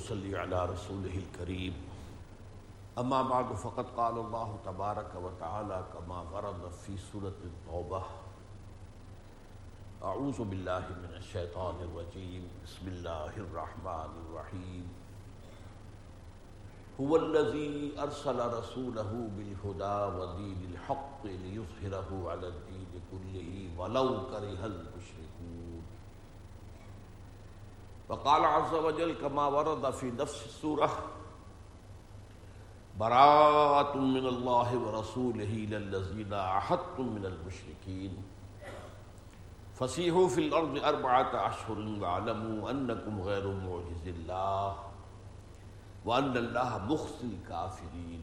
نحمده ونصلي على رسوله الكريم أما بعد فقد قال الله تبارك وتعالى كما ورد في سورة التوبة أعوذ بالله من الشيطان الرجيم بسم الله الرحمن الرحيم هو الذي أرسل رسوله بالهدى ودين الحق ليظهره على الدين كله ولو كره المشركون وقال عز وجل كما ورد في نفس السورة، براءة من الله ورسوله للذين عهدتم من المشركين. فسيحوا في الأرض أربعة أشهر واعلموا أنكم غير معجز الله، وأن الله مخزي الكافرين.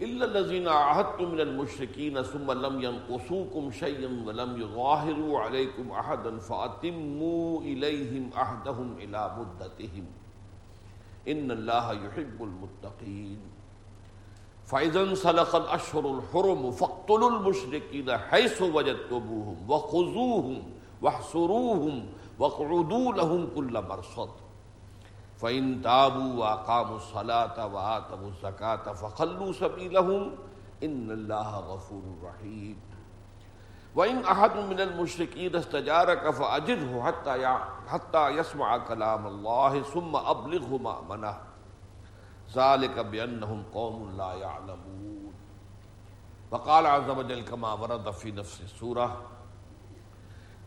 إلا الذين عاهدتم من المشركين ثم لم ينقصوكم شيئا ولم يظاهروا عليكم أحدا فأتموا إليهم عهدهم إلى مدتهم إن الله يحب المتقين فإذا انسلخ الأشهر الحرم فاقتلوا المشركين حيث وجدتموهم وخذوهم واحصروهم واقعدوا لهم كل مرصد فإن تابوا وأقاموا الصلاة وآتوا الزكاة فخلوا سبيلهم إن الله غفور رحيم. وإن أحد من المشركين استجارك فأجره حتى حتى يسمع كلام الله ثم أبلغه مأمنه. ذلك بأنهم قوم لا يعلمون. وقال عز وجل كما ورد في نفس السورة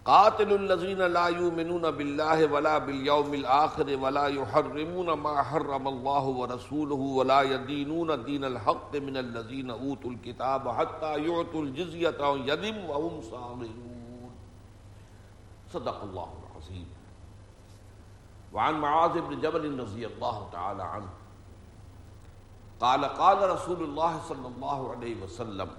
قاتل الذين لا يؤمنون بالله ولا باليوم الآخر ولا يحرمون ما حرم الله ورسوله ولا يدينون دين الحق من الذين أوتوا الكتاب حتى يعطوا الجزية عن يد وهم صاغرون. صدق الله العظيم. وعن معاذ بن جبل رضي الله تعالى عنه. قال قال رسول الله صلى الله عليه وسلم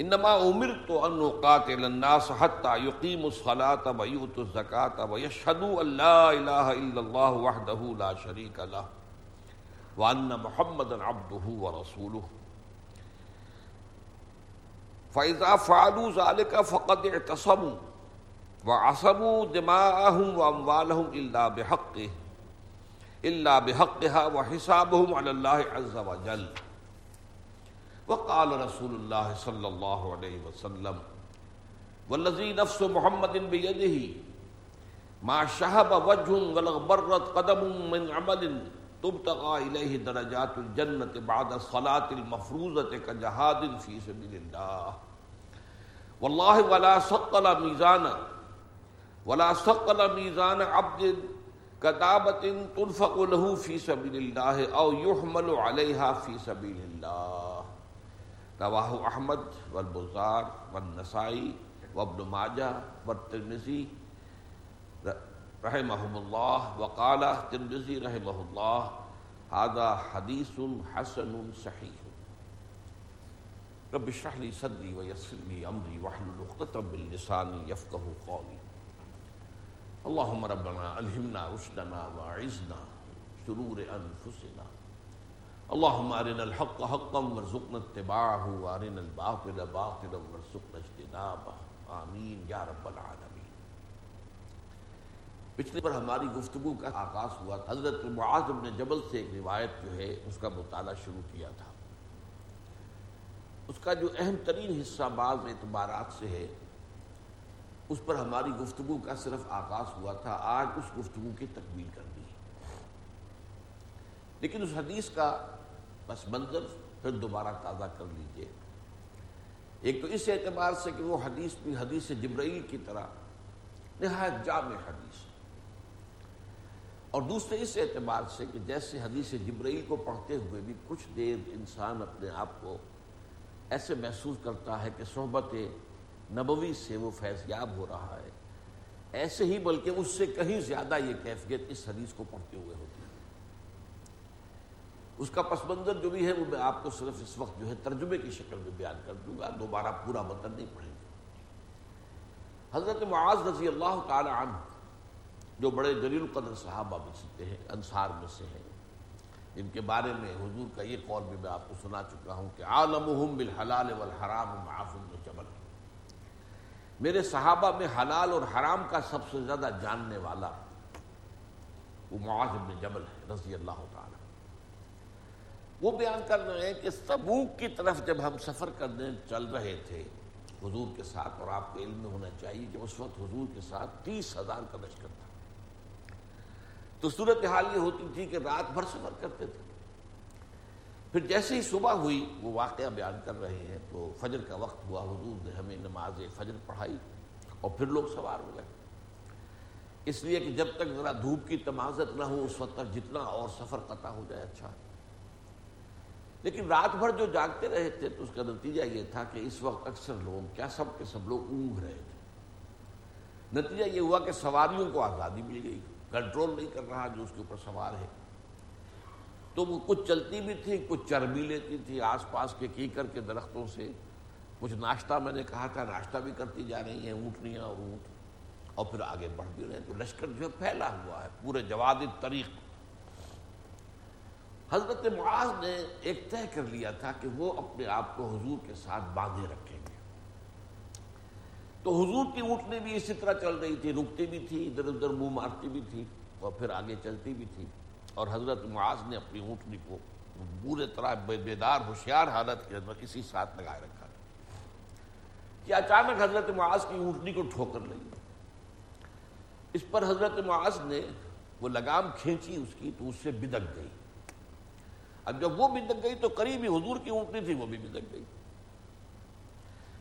انما امرت ان اقاتل الناس حتى يقيموا الصلاه ويؤتوا الزكاه ويشهدوا ان لا اله الا الله وحده لا شريك له وان محمدا عبده ورسوله. فاذا فعلوا ذلك فقد اعتصموا وعصموا دماءهم واموالهم الا بحقه الا بحقها وحسابهم على الله عز وجل. وقال رسول الله صلى الله عليه وسلم والذي نفس محمد بيده ما شهب وجه ولا برت قدم من عمل تبتغى إليه درجات الجنة بعد الصلاة المفروضة كجهاد في سبيل الله والله ولا ثقل ميزانا ولا ثقل ميزان عبد كتابة تنفق له في سبيل الله أو يحمل عليها في سبيل الله رواه احمد والبزار والنسائی وابن ماجہ والترمذی رحمهم الله وقال ترمذی رحمه الله هذا حديث حسن صحيح رب اشرح لي صدري ويسر لي امري واحلل عقدة من لساني يفقهوا قولي اللهم ربنا الهمنا رشدنا واعذنا شرور انفسنا۔ اللهم ارنا الحق حقا وارزقنا اتباعه وارنا الباطل باطلا وارزقنا اجتنابه آمین۔ یا رب العالمین۔ پچھلے پر ہماری گفتگو کا آغاز ہوا تھا۔ حضرت معاذ بن جبل سے ایک روایت جو ہے، اس کا مطالعہ شروع کیا تھا۔ اس کا جو اہم ترین حصہ بعض اعتبارات سے ہے، اس پر ہماری گفتگو کا صرف آغاز ہوا تھا۔ آج اس گفتگو کی تکمیل کر دی۔ لیکن اس حدیث کا پس منظر پھر دوبارہ تازہ کر لیجیے۔ ایک تو اس اعتبار سے کہ وہ حدیث بھی حدیث جبرائیل کی طرح نہایت جامع حدیث۔ اور دوسرے اس اعتبار سے کہ جیسے حدیث جبرائیل کو پڑھتے ہوئے بھی کچھ دیر انسان اپنے آپ کو ایسے محسوس کرتا ہے کہ صحبت نبوی سے وہ فیض یاب ہو رہا ہے۔ ایسے ہی بلکہ اس سے کہیں زیادہ یہ کیفیت اس حدیث کو پڑھتے ہوئے ہوتی اس کا پس منظر جو بھی ہے وہ میں آپ کو صرف اس وقت جو ہے ترجمے کی شکل میں بیان کر دوں گا۔ دوبارہ پورا متن نہیں پڑھیں گے۔ حضرت معاذ رضی اللہ تعالی عنہ، جو بڑے جلیل القدر صحابہ میں سے ہیں، انصار میں سے ہیں جن کے بارے میں حضور کا یہ قول بھی میں آپ کو سنا چکا ہوں کہ عالمہم بالحلال والحرام معاف جبل میرے صحابہ میں حلال اور حرام کا سب سے زیادہ جاننے والا وہ معاذ بن جبل ہے، رضی اللہ تعالی وہ بیان کر رہے ہیں کہ سبوک کی طرف جب ہم سفر کرنے چل رہے تھے، حضور کے ساتھ اور آپ کو علم میں ہونا چاہیے کہ اس وقت حضور کے ساتھ تیس ہزار کا لشکر تھا۔ تو صورت حال یہ ہوتی تھی کہ رات بھر سفر کرتے تھے۔ پھر جیسے ہی صبح ہوئی، وہ واقعہ بیان کر رہے ہیں تو فجر کا وقت ہوا، حضور نے ہمیں نماز فجر پڑھائی اور پھر لوگ سوار ہو گئے۔ اس لیے کہ جب تک ذرا دھوپ کی تمازت نہ ہو، اس وقت تک جتنا اور سفر قطع ہو جائے اچھا۔ لیکن رات بھر جو جاگتے رہے تھے تو اس کا نتیجہ یہ تھا کہ اس وقت اکثر لوگ کیا سب کے سب لوگ اونگ رہے تھے۔ نتیجہ یہ ہوا کہ سواریوں کو آزادی مل گئی۔ کنٹرول نہیں کر رہا جو اس کے اوپر سوار ہے۔ تو وہ کچھ چلتی بھی تھی، کچھ چربی لیتی تھی۔ آس پاس کے کیکر کے درختوں سے کچھ ناشتہ میں نے کہا تھا، ناشتہ بھی کرتی جا رہی ہیں، اونٹنیاں اور اونٹ۔ اور پھر آگے بڑھ بھی رہے ہیں تو لشکر جو ہے پھیلا ہوا ہے، پورے جواد طریق حضرت معاذ نے ایک طے کر لیا تھا کہ وہ اپنے آپ کو حضور کے ساتھ باندھے رکھیں گے۔ تو حضور کی اونٹنی بھی اسی طرح چل رہی تھی، رکتی بھی تھی، ادھر ادھر منہ مارتی بھی تھی اور پھر آگے چلتی بھی تھی۔ اور حضرت معاذ نے اپنی اونٹنی کو پورے طرح بیدار، ہوشیار حالت کے اندر اسی ساتھ لگائے رکھا۔ کہ اچانک حضرت معاذ کی اونٹنی کو ٹھوکر لگی۔ اس پر حضرت معاذ نے وہ لگام کھینچی اس کی تو اس سے بدک گئی۔ اب جب وہ بدک گئی تو قریبی حضور کی اونٹنی تھی، وہ بھی بدک گئی۔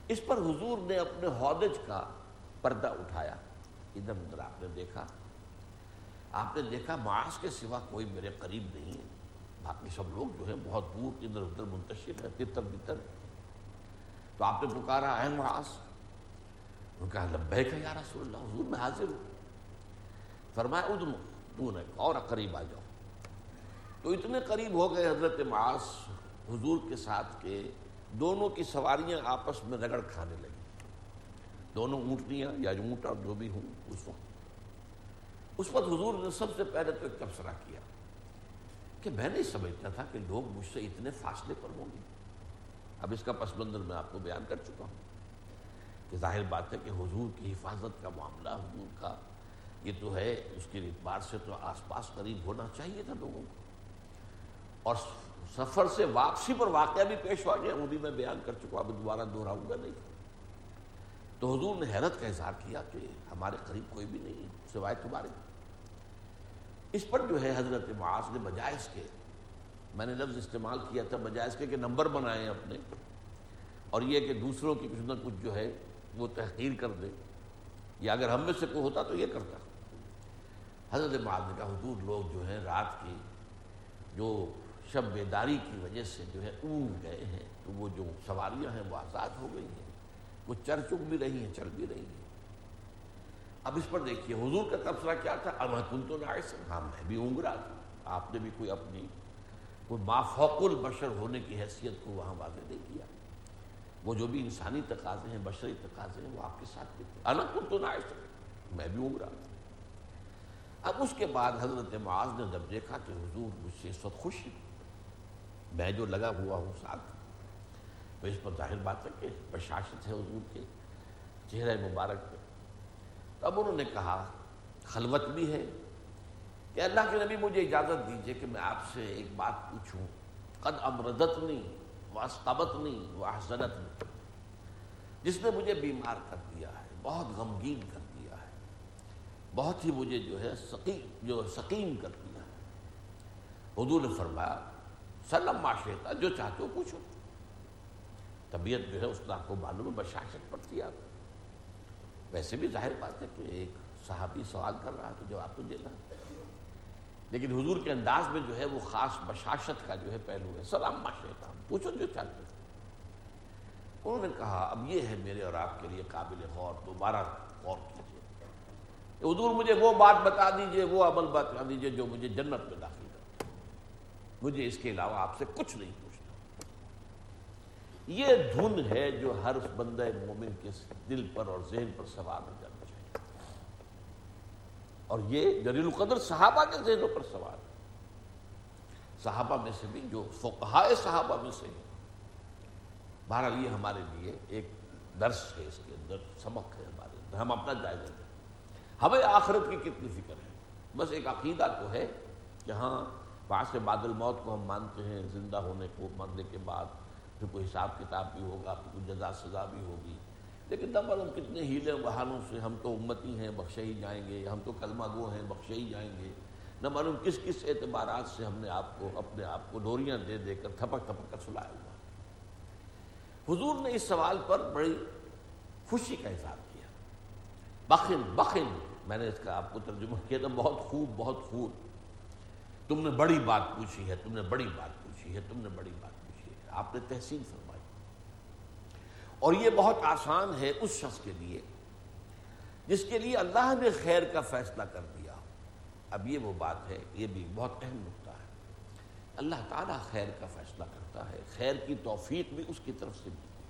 اس پر حضور نے اپنے ہودج کا پردہ اٹھایا۔ ادھر ادھر آپ نے دیکھا۔ آپ نے دیکھا معاذ کے سوا کوئی میرے قریب نہیں ہے۔ باقی سب لوگ جو ہے بہت دور، ادھر ادھر منتشر ہے تتر بتر تو آپ نے پکارا ہے معاذ۔ ان کہا لبے کا یا رسول اللہ، حضور میں حاضر ہوں۔ فرمایا، ادھر تو نے اور قریب آ جاؤ۔ تو اتنے قریب ہو گئے حضرت معاذ حضور کے ساتھ کے، دونوں کی سواریاں آپس میں رگڑ کھانے لگی دونوں اونٹنیاں یا اونٹا جو بھی ہوں، اس وقت۔ اس وقت حضور نے سب سے پہلے تو ایک تبصرہ کیا کہ میں نہیں سمجھتا تھا کہ لوگ مجھ سے اتنے فاصلے پر ہوں گے۔ اب اس کا پس منظر میں آپ کو بیان کر چکا ہوں کہ ظاہر بات ہے کہ حضور کی حفاظت کا معاملہ، حضور کا، یہ تو ہے، اس کے اعتبار سے تو آس پاس قریب ہونا چاہیے تھا لوگوں کو۔ اور سفر سے واپسی پر واقعہ بھی پیش ہوا۔ گیا وہ بھی میں بیان کر چکا اب دوبارہ دہراؤں گا نہیں۔ تو حضور نے حیرت کا اظہار کیا کہ ہمارے قریب کوئی بھی نہیں سوائے تمہارے۔ اس پر جو ہے حضرت معاذ نے بجائے اس کے، میں نے لفظ استعمال کیا تھا بجائے اس کے کہ نمبر بنائے اپنے، اور یہ کہ دوسروں کی کچھ نہ کچھ جو ہے وہ تحقیر کر دے یا اگر ہم میں سے کوئی ہوتا تو یہ کرتا۔ حضرت معاذ نے کہا، حضور لوگ جو ہیں رات کی جو شب بیداری کی وجہ سے جو ہے اونگ گئے ہیں، تو وہ جو سواریاں ہیں وہ آزاد ہو گئی ہیں۔ وہ چر چک بھی رہی ہیں، چل بھی رہی ہیں۔ اب اس پر دیکھیے، حضور کا تبصرہ کیا تھا؟ اب تم تو نائس ہاں میں بھی اونگ رہا تھا۔ آپ نے بھی کوئی اپنی، کوئی مافوق البشر ہونے کی حیثیت کو وہاں واضح نہیں کیا۔ وہ جو بھی انسانی تقاضے ہیں، بشری تقاضے ہیں، وہ آپ کے ساتھ بھی تھے۔ الگ تو نائس میں بھی اونگ رہا تھا۔ اب اس کے بعد حضرت معاذ نے جب دیکھا کہ حضور مجھ سے اس وقت خوش میں جو لگا ہوا ہوں ساتھ تو اس پر ظاہر بات ہے کہ بشاشت ہے حضور کے چہرہ مبارک پہ۔ تب انہوں نے کہا، خلوت بھی ہے۔ کہ اللہ کے نبی مجھے اجازت دیجیے کہ میں آپ سے ایک بات پوچھوں۔ قد امردت نہیں واسطبت نہیں واحسنت نہیں جس نے مجھے بیمار کر دیا ہے، بہت غمگین کر دیا ہے۔ بہت ہی مجھے جو ہے سقیم جو سقیم کر دیا ہے۔ حضور نے فرمایا سلم معاشرتا جو چاہتے ہو پوچھو۔ طبیعت جو ہے اس کو معلوم ہے بشاشت پڑتی ہے۔ آپ ویسے بھی ظاہر بات ہے کہ ایک صحابی سوال کر رہا ہے تو جواب تو دینا۔ لیکن حضور کے انداز میں جو ہے وہ خاص بشاشت کا جو ہے پہلو ہے۔ سلام معاشرتا پوچھو جو چاہتے ہو۔ انہوں نے کہا، اب یہ ہے میرے اور آپ کے لیے قابل غور، دوبارہ غور کیجیے حضور مجھے وہ بات بتا دیجیے، وہ عمل بتا دیجیے جو مجھے جنت میں داخل مجھے اس کے علاوہ آپ سے کچھ نہیں پوچھنا۔ یہ دھن ہے جو ہر بندہ مومن کے دل پر اور ذہن پر سوار ہو جانا چاہیے۔ اور یہ جلیل القدر صحابہ کے ذہنوں پر سوار ہے۔ صحابہ میں سے بھی جو فقہائے صحابہ میں سے بہرحال یہ ہمارے لیے ایک درس ہے، اس کے اندر سبق ہے ہمارے ہم اپنا جائزہ دیں ہمیں آخرت کی کتنی فکر ہے؟ بس ایک عقیدہ تو ہے کہ ہاں بعض سے بادل موت کو ہم مانتے ہیں، زندہ ہونے کو، مرنے کے بعد پھر کوئی حساب کتاب بھی ہوگا، پھر کوئی جزا سزا بھی ہوگی۔ لیکن تب ہم کتنے ہیلے بہانوں سے ہم تو امتی ہیں بخشے ہی جائیں گے، ہم تو کلمہ گو ہیں بخشے ہی جائیں گے۔ نہ معلوم کس کس اعتبارات سے ہم نے آپ کو، اپنے آپ کو ڈوریاں دے دے کر تھپک تھپک کر سلایا ہوا۔ حضور نے اس سوال پر بڑی خوشی کا اظہار کیا۔ بخن بخن، میں نے اس کا آپ کو ترجمہ کیا تھا، بہت خوب بہت خوب۔ تم نے بڑی بات پوچھی ہے، تم نے بڑی بات پوچھی ہے، تم نے بڑی بات پوچھی ہے۔ آپ نے تحسین فرمائی۔ اور یہ بہت آسان ہے اس شخص کے لیے، جس کے لیے اللہ نے خیر کا فیصلہ کر دیا۔ اب یہ وہ بات ہے، یہ بھی بہت اہم نقطہ ہے۔ اللہ تعالیٰ خیر کا فیصلہ کرتا ہے، خیر کی توفیق بھی اس کی طرف سے ملتی ہے۔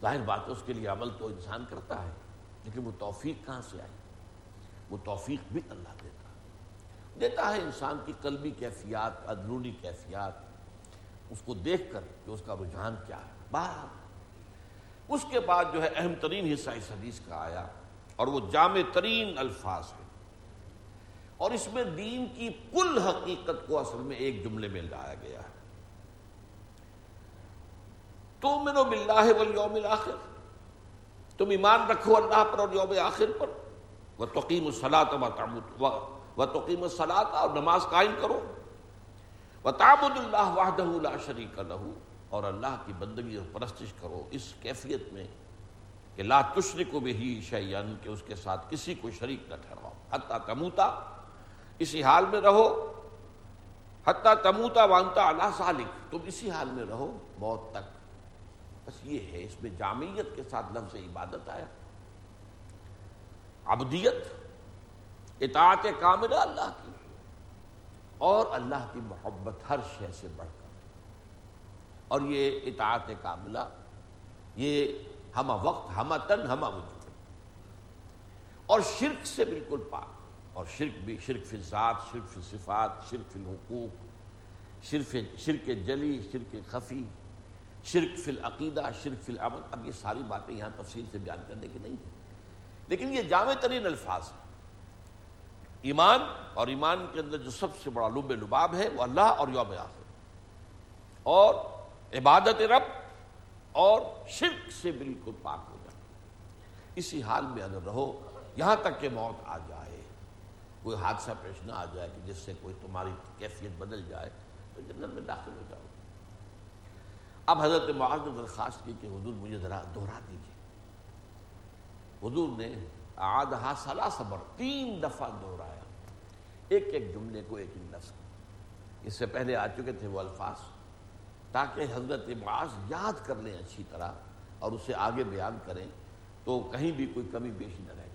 ظاہر بات ہے، اس کے لیے عمل تو انسان کرتا ہے، لیکن وہ توفیق کہاں سے آئی؟ وہ توفیق بھی اللہ دیتا ہے۔ دیتا ہے انسان کی قلبی کیفیات اندرونی کیفیات، اس کو دیکھ کر کہ اس کا رجحان کیا ہے۔ باہر اس کے بعد جو ہے اہم ترین حصہ اس حدیث کا آیا اور وہ جامع ترین الفاظ ہے اور اس میں دین کی کل حقیقت کو اصل میں ایک جملے میں لایا گیا ہے۔ تو منو بلّہ والیوم الآخر تم ایمان رکھو اللہ پر اور یوم آخر پر وہ توقیم الصلاط و توقیم الصلاط اور نماز قائم کرو۔ و تعبد اللہ وحدہ لا شریک لہو اور اللہ کی بندگی اور پرستش کرو۔ اس کیفیت میں کہ لا تشرک بھی ہی شیئن کہ اس کے ساتھ کسی کو شریک نہ ٹھہراؤ۔ حتیٰ تموتا، اسی حال میں رہو۔ حتیٰ تموتا وانتا اللہ سالک تم اسی حال میں رہو، موت تک۔ بس یہ ہے، اس میں جامعیت کے ساتھ لفظ عبادت آیا۔ ابدیت اطاعت کاملہ اللہ کی۔ اور اللہ کی محبت ہر شے سے بڑھ کر۔ اور یہ اطاعت کاملہ، یہ ہمہ وقت، ہمہ تن، ہمہ وجود۔ اور شرک سے بالکل پاک۔ اور شرک بھی، شرک فی ذات شرک فی صفات شرک فی الحقوق شرف شرک جلی، شرک خفی، شرک فی العقیدہ، شرک فی العمل۔ اب یہ ساری باتیں یہاں تفصیل سے بیان کرنے کی نہیں ہیں۔ لیکن یہ جامع ترین الفاظ ہیں۔ ایمان اور ایمان کے اندر جو سب سے بڑا لب لباب ہے وہ اللہ اور یوم آخر۔ اور عبادت رب اور شرک سے بالکل پاک ہو جائے اسی حال میں اگر رہو، یہاں تک کہ موت آ جائے، کوئی حادثہ پیش نہ آ جائے کہ جس سے کوئی تمہاری کیفیت بدل جائے، تو جنت میں داخل ہو جاؤ۔ اب حضرت معاذ نے درخواست کی کہ حضور مجھے ذرا دوہرا دیجیے حضور نے آدھا سلا صبر، تین دفعہ دہرایا۔ ایک ایک جملے کو ایک ایک لفظ۔ اس سے پہلے آ چکے تھے وہ الفاظ۔ تاکہ حضرت معاذ یاد کر لیں اچھی طرح اور اسے آگے بیان کریں تو کہیں بھی کوئی کمی بیشی نہ رہ جائے۔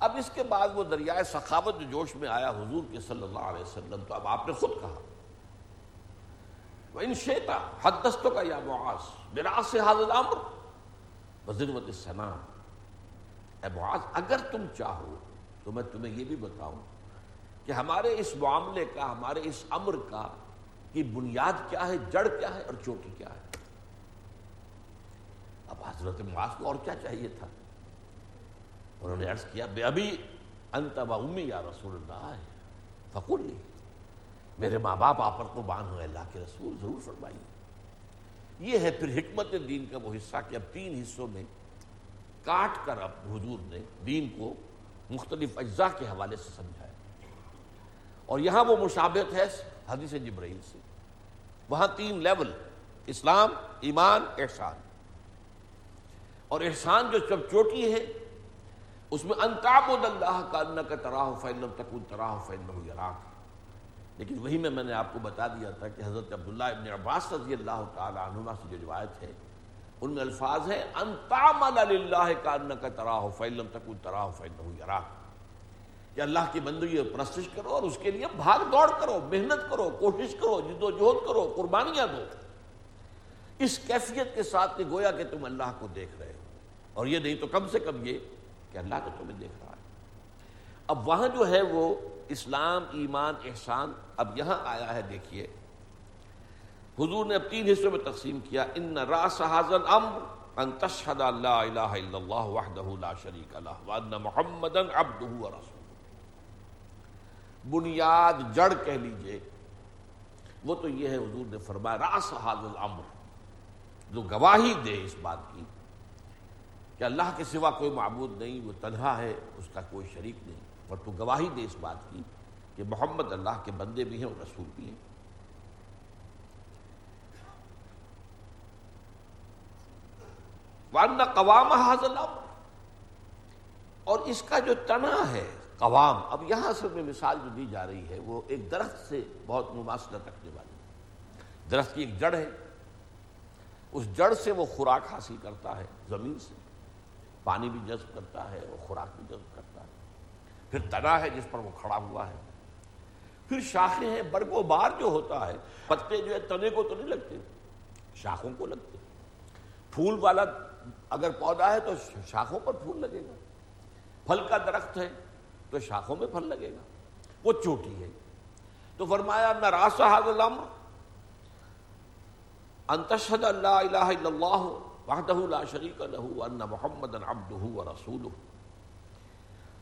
اب اس کے بعد وہ دریائے سخاوت جو جوش میں آیا حضور کے صلی اللہ علیہ وسلم، تو اب آپ نے خود کہا۔ وہ ان شیتا حدستوں کا یا معاذ میرا سے حاضر عمر وزرمت السلام اے معاذ، اگر تم چاہو تو میں تمہیں یہ بھی بتاؤں کہ ہمارے اس معاملے کا، ہمارے اس امر کا کی بنیاد کیا ہے، جڑ کیا ہے اور چوٹی کیا ہے؟ اب حضرت معاذ کو اور کیا چاہیے تھا؟ انہوں نے عرض کیا، بے ابھی انت و امی یا رسول اللہ۔ فقول لی میرے ماں باپ آپ پر قربان ہوئے اللہ کے رسول، ضرور فرمائیے۔ یہ ہے پھر حکمت دین کا وہ حصہ کہ اب تین حصوں میں کاٹ کر اب حضور نے دین کو مختلف اجزاء کے حوالے سے سمجھایا۔ اور یہاں وہ مشابت ہے حدیث جبرائیل سے۔ وہاں تین لیول، اسلام، ایمان، احسان۔ اور احسان جو جب چوٹی ہے، اس میں انتاب اللہ کا ان کا تراہ فیلم تکن تراہ فیلم یراک۔ لیکن وہی میں میں نے آپ کو بتا دیا تھا کہ حضرت عبداللہ ابن عباس رضی اللہ تعالی عنہ سے جو روایت ہے ان میں الفاظ ہے اللہ کا ان کا تراہ تراہ کہ اللہ کی بندگی پرستش کرو اور اس کے لیے بھاگ دوڑ کرو، محنت کرو، کوشش کرو، جد و جہد کرو، قربانیاں دو۔ اس کیفیت کے ساتھ کہ گویا کہ تم اللہ کو دیکھ رہے ہو۔ اور یہ نہیں تو کم سے کم یہ کہ اللہ تو تمہیں دیکھ رہا ہے۔ اب وہاں جو ہے وہ اسلام، ایمان، احسان اب یہاں آیا ہے، دیکھیے۔ حضور نے اب تین حصوں میں تقسیم کیا۔ ان راس حاضل امر ان تشہد اللہ الہ الا اللہ وحدہ لا شریک اللہ وان محمدن عبدہ ورسول بنیاد جڑ کہہ لیجیے۔ وہ تو یہ ہے حضور نے فرمایا راس حاضل امر جو گواہی دے اس بات کی کہ اللہ کے سوا کوئی معبود نہیں، وہ تنہا ہے، اس کا کوئی شریک نہیں۔ اور تو گواہی دے اس بات کی کہ محمد اللہ کے بندے بھی ہیں اور رسول بھی ہیں۔ وارنا قوام حاضل اور اس کا جو تنا ہے، قوام، اب یہاں سے میں مثال جو دی جا رہی ہے، وہ ایک درخت سے بہت مماثلت رکھنے والی درخت کی ایک جڑ ہے۔ اس جڑ سے وہ خوراک حاصل کرتا ہے، زمین سے۔ پانی بھی جذب کرتا ہے اور خوراک بھی جذب کرتا ہے۔ پھر تنا ہے جس پر وہ کھڑا ہوا ہے۔ پھر شاخیں ہیں برگو بار جو ہوتا ہے، پتے جو ہے تنے کو تو نہیں لگتے، شاخوں کو لگتے۔ پھول والا اگر پودا ہے تو شاخوں پر پھول لگے گا۔ پھل کا درخت ہے تو شاخوں میں پھل لگے گا۔ وہ چوٹی ہے۔ تو فرمایا، نہ راس حاضل انتشد اللہ الہ الا اللہ وحدہ لا شریک له وان محمد عبدہ ورسولہ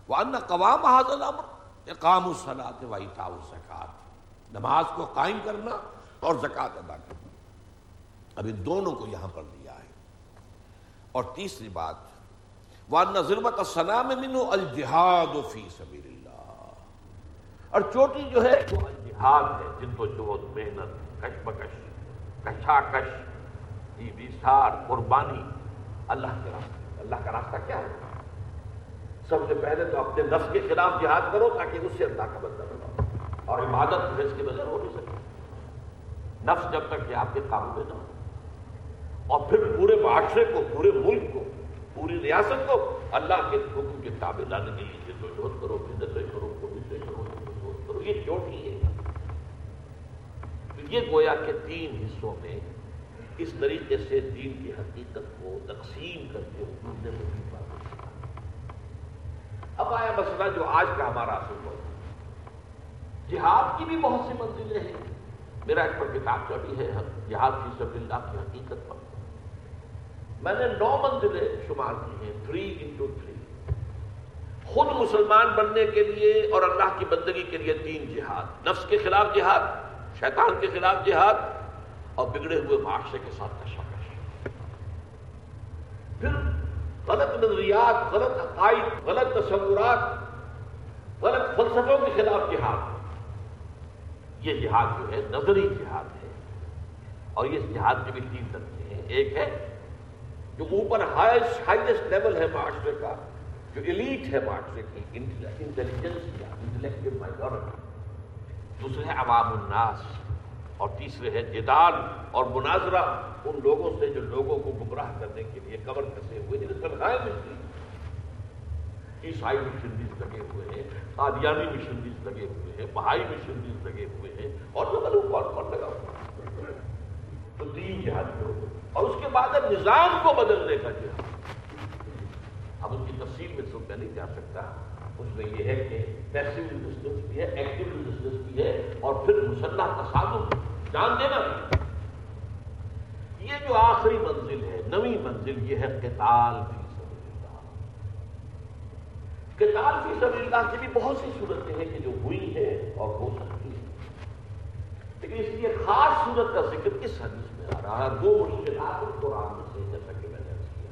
وان قوام هذا الامر اقام الصلاۃ و ایتاء الزکات نماز کو قائم کرنا اور زکات ادا کرنا۔ اب ان دونوں کو یہاں پر اور تیسری بات وان ضربت السلام منه الجهاد فی سبیل اللہ اور چوٹی جو ہے وہ الجہاد ہے جد و جہد، محنت کش بکش کشاکش قربانی، اللہ کے راستے، اللہ کا راستہ کیا ہے؟ سب سے پہلے تو اپنے نفس کے خلاف جہاد کرو تاکہ اس سے اللہ کا بندہ بناؤ اور عبادت اس کے بغیر ہو نہیں سکتی۔ نفس جب تک کہ آپ کے قابو میں نہ ہو۔ اور پھر پورے معاشرے کو، پورے ملک کو، پوری ریاست کو اللہ کے حکم کے تابع لانے کے لیے تو کرو بزنس کرو کوششیں کرو کرو یہ چوٹ ہی ہے۔ یہ گویا کہ تین حصوں میں اس طریقے سے دین کی حقیقت کو تقسیم کر کے نے اب آیا مسئلہ جو آج کا ہمارا اصل ہو جہاد کی بھی بہت سی منزلیں ہیں۔ میرا ایک پر کتاب کا بھی ہے، جہاد کی سب اللہ کی حقیقت پر۔ میں نے نو منزلیں شمار کی ہیں تھری انٹو تھری خود مسلمان بننے کے لیے اور اللہ کی بندگی کے لیے تین جہاد، نفس کے خلاف جہاد، شیطان کے خلاف جہاد اور بگڑے ہوئے معاشرے کے ساتھ کشاکش پھر غلط نظریات، غلط عقائد، غلط تصورات، غلط فلسفوں کے خلاف جہاد۔ یہ جہاد جو ہے نظری جہاد ہے اور یہ جہاد کے بھی تین درجے ہیں۔ ایک ہے جو اوپر ہائیسٹ لیول ہے معاشرے کا، جو ایلیٹ ہے معاشرے کی انٹیلیجنس یا انٹلیکٹو مائنورٹی دوسرے ہے عوام الناس۔ اور تیسرے ہے جدال اور مناظرہ۔ ان لوگوں سے جو لوگوں کو گمراہ کرنے کے لیے کور کسے ہوئے، جنہیں تنخواہیں ملتی۔ عیسائی مشنریز لگے ہوئے ہیں، قادیانی مشنریز لگے ہوئے ہیں بہائی مشنریز لگے ہوئے ہیں، اور جو ملو کون کون لگا ہوا۔ تو تین جہاد میں اور اس کے بعد اب نظام کو بدلنے کا جہاد اب اس کی تفصیل میں تو میں نہیں جا سکتا۔ اس میں یہ ہے کہ پیسو ریزسٹنس بھی ہے ایکٹیو ریزسٹنس بھی ہے اور پھر مسلح تصادم۔ جان دینا۔ یہ جو آخری منزل ہے نوی منزل، یہ ہے قتال فی سبیل اللہ۔ قتال فی سبیل اللہ کی بھی بہت سی صورتیں ہیں کہ جو ہوئی ہے اور ہو سکتی ہے لیکن اس لیے خاص صورت کا ذکر کس حدیث میں آ رہا ہے، دو مشکلات قرآن میں سے جیسا کہ میں نے کیا۔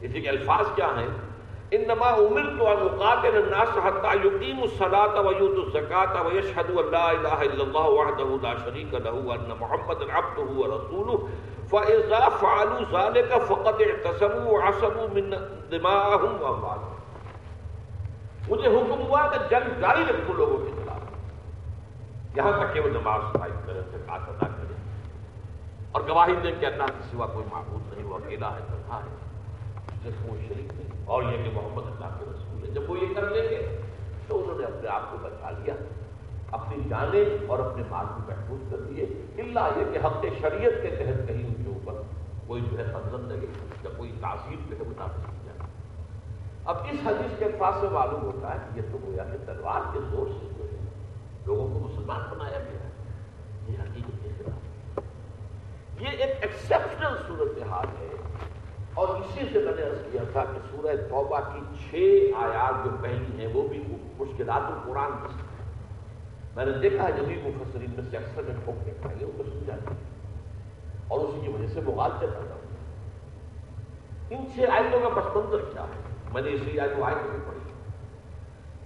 اسی کے الفاظ کیا ہیں؟ انما امرت ان اقاتل الناس حتى يقيموا الصلاه ويؤتوا الزكاه ويشهدوا ان لا اله الا الله وحده لا شريك له وان محمدا عبده ورسوله فاذا فعلوا ذلك فقد اعتصموا وعصموا من دماءهم واموالهم مجھے حکم ہوا کہ جنگ جاری رکھو لوگوں کے خلاف۔ یہاں تک کہ وہ نماز قائم کرے زکات ادا کرے اور گواہی دیں کہ اللہ کے سوا کوئی معبود نہیں، وہ اکیلا ہے، تنہا ہے۔ جس کو شریک نہیں اور یہ کہ محمد اللہ کے رسول ہے جب وہ یہ کر لیں گے تو انہوں نے اپنے آپ کو بچا لیا۔ اپنی جانیں اور اپنے مال کو محفوظ کر دیے۔ اللہ یہ کہ حق شریعت کے تحت کہیں ان کے اوپر کوئی جو ہے فضل لگے یا کوئی تاثیر کے مطابق کی جائے اب اس حدیث کے الفاظ سے معلوم ہوتا ہے کہ یہ تو گویا کہ تلوار کے زور سے جو ہے لوگوں کو مسلمان بنایا گیا ہے۔ یہ حقیقت یہ ایک ایکسپشنل صورتحال ہے۔ اور اسی سے میں نے عرض کیا تھا کہ سورہ توبہ کی چھ آیات جو پہلی ہیں وہ بھی مشکلات القرآن کی میں نے دیکھا جبھی مفسرین میں سے اکثر میں ٹھوک کے کھائیں گے ان کو سمجھا اور اسی کی وجہ سے مغالطے پیدا ہوتے ان چھ آیتوں کا پس منظر کیا ہے؟ میں نے اسی آیت آیت بھی پڑھی۔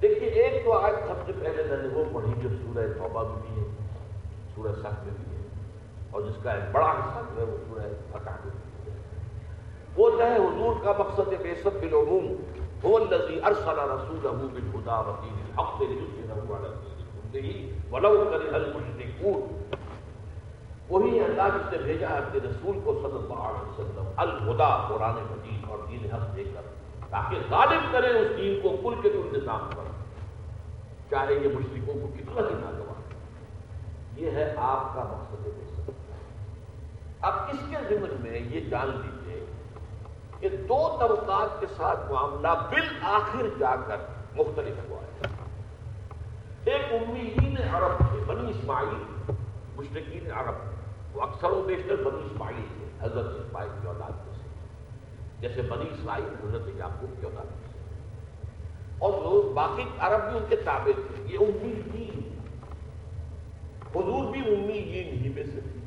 دیکھیے، ایک تو آیت سب سے پہلے میں نے وہ پڑھی جو سورہ توبہ میں بھی ہے، سورہ سخت میں بھی ہے۔ اور جس کا ایک بڑا حصہ جو ہے وہ سورہ فتح میں وہ ہے حضور کا مقصد بیست بالعموم۔ هو الذي ارسل رسوله بالهدى ودين الحق ليظهره على الدين كله ولو كره المشركون۔ وہی اللہ جس نے بھیجا ہے اپنے رسول کو صلی اللہ علیہ وسلم الہدا قرآن مجید اور دین حق دے کر، تاکہ غالب کرے اس دین کو، کل کے کل نظام پر۔ چاہے یہ مشرکوں کو کتنا ہی ناگوار۔ یہ ہے آپ کا مقصد بے اب اس کے ذمن میں یہ جان لیجیے کہ دو طبقات کے ساتھ معاملہ بالآخر جا کر مختلف ہوا ہے۔ ایک امیدین عرب تھے، بنی اسماعیل مشرقین عرب، وہ اکثر و بیشتر بنی اسماعیل تھے، حضرت اسماعیل کی اولاد میں سے۔ جیسے بنی اسماعیل حضرت یعقوب کی اولاد میں سے۔ اور باقی عرب بھی ان کے تابع تھے، یہ امیدین حضور بھی امیدین ہی میں سے تھے۔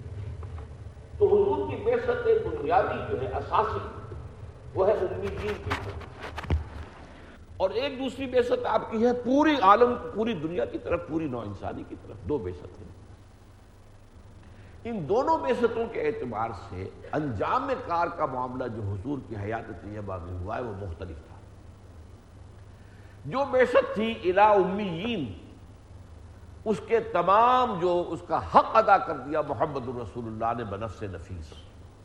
تو حضور کی بے بنیادی جو ہے، اساسی، وہ ہے امیدین کی اور ایک دوسری بے آپ کی ہے، پوری عالم، پوری دنیا کی طرف، پوری نو انسانی کی طرف۔ دو بے ہیں۔ ان دونوں بے ستوں کے اعتبار سے انجام کار کا معاملہ جو حضور کی حیات طیبہ میں ہوا ہے، وہ مختلف تھا۔ جو بے تھی الا امیین اس کے تمام جو اس کا حق ادا کر دیا محمد الرسول اللہ نے بنفس نفیس،